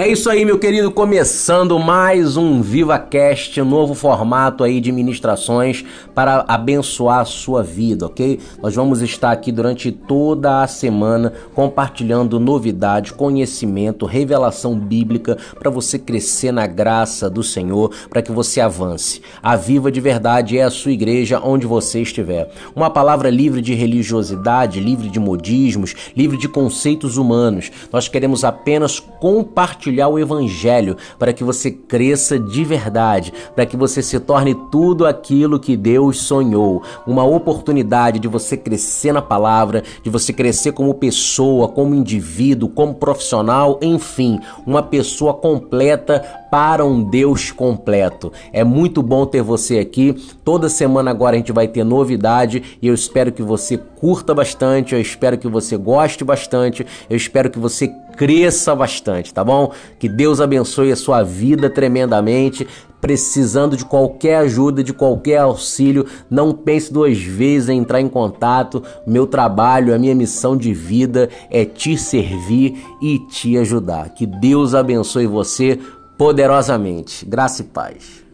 É isso aí, meu querido, começando mais um VivaCast, novo formato aí de ministrações para abençoar a sua vida, ok? Nós vamos estar aqui durante toda a semana compartilhando novidades, conhecimento, revelação bíblica para você crescer na graça do Senhor, para que você avance. A Viva de Verdade é a sua igreja onde você estiver. Uma palavra livre de religiosidade, livre de modismos, livre de conceitos humanos. Nós queremos apenas compartilhar compartilhar o Evangelho para que você cresça de verdade, para que você se torne tudo aquilo que Deus sonhou. Uma oportunidade de você crescer na palavra, de você crescer como pessoa, como indivíduo, como profissional, enfim, uma pessoa completa para um Deus completo. É muito bom ter você aqui. Toda semana agora a gente vai ter novidade e eu espero que você curta bastante, eu espero que você goste bastante, eu espero que você cresça bastante, tá bom? Que Deus abençoe a sua vida tremendamente. Precisando de qualquer ajuda, de qualquer auxílio, não pense duas vezes em entrar em contato. Meu trabalho, a minha missão de vida é te servir e te ajudar. Que Deus abençoe você poderosamente. Graça e paz.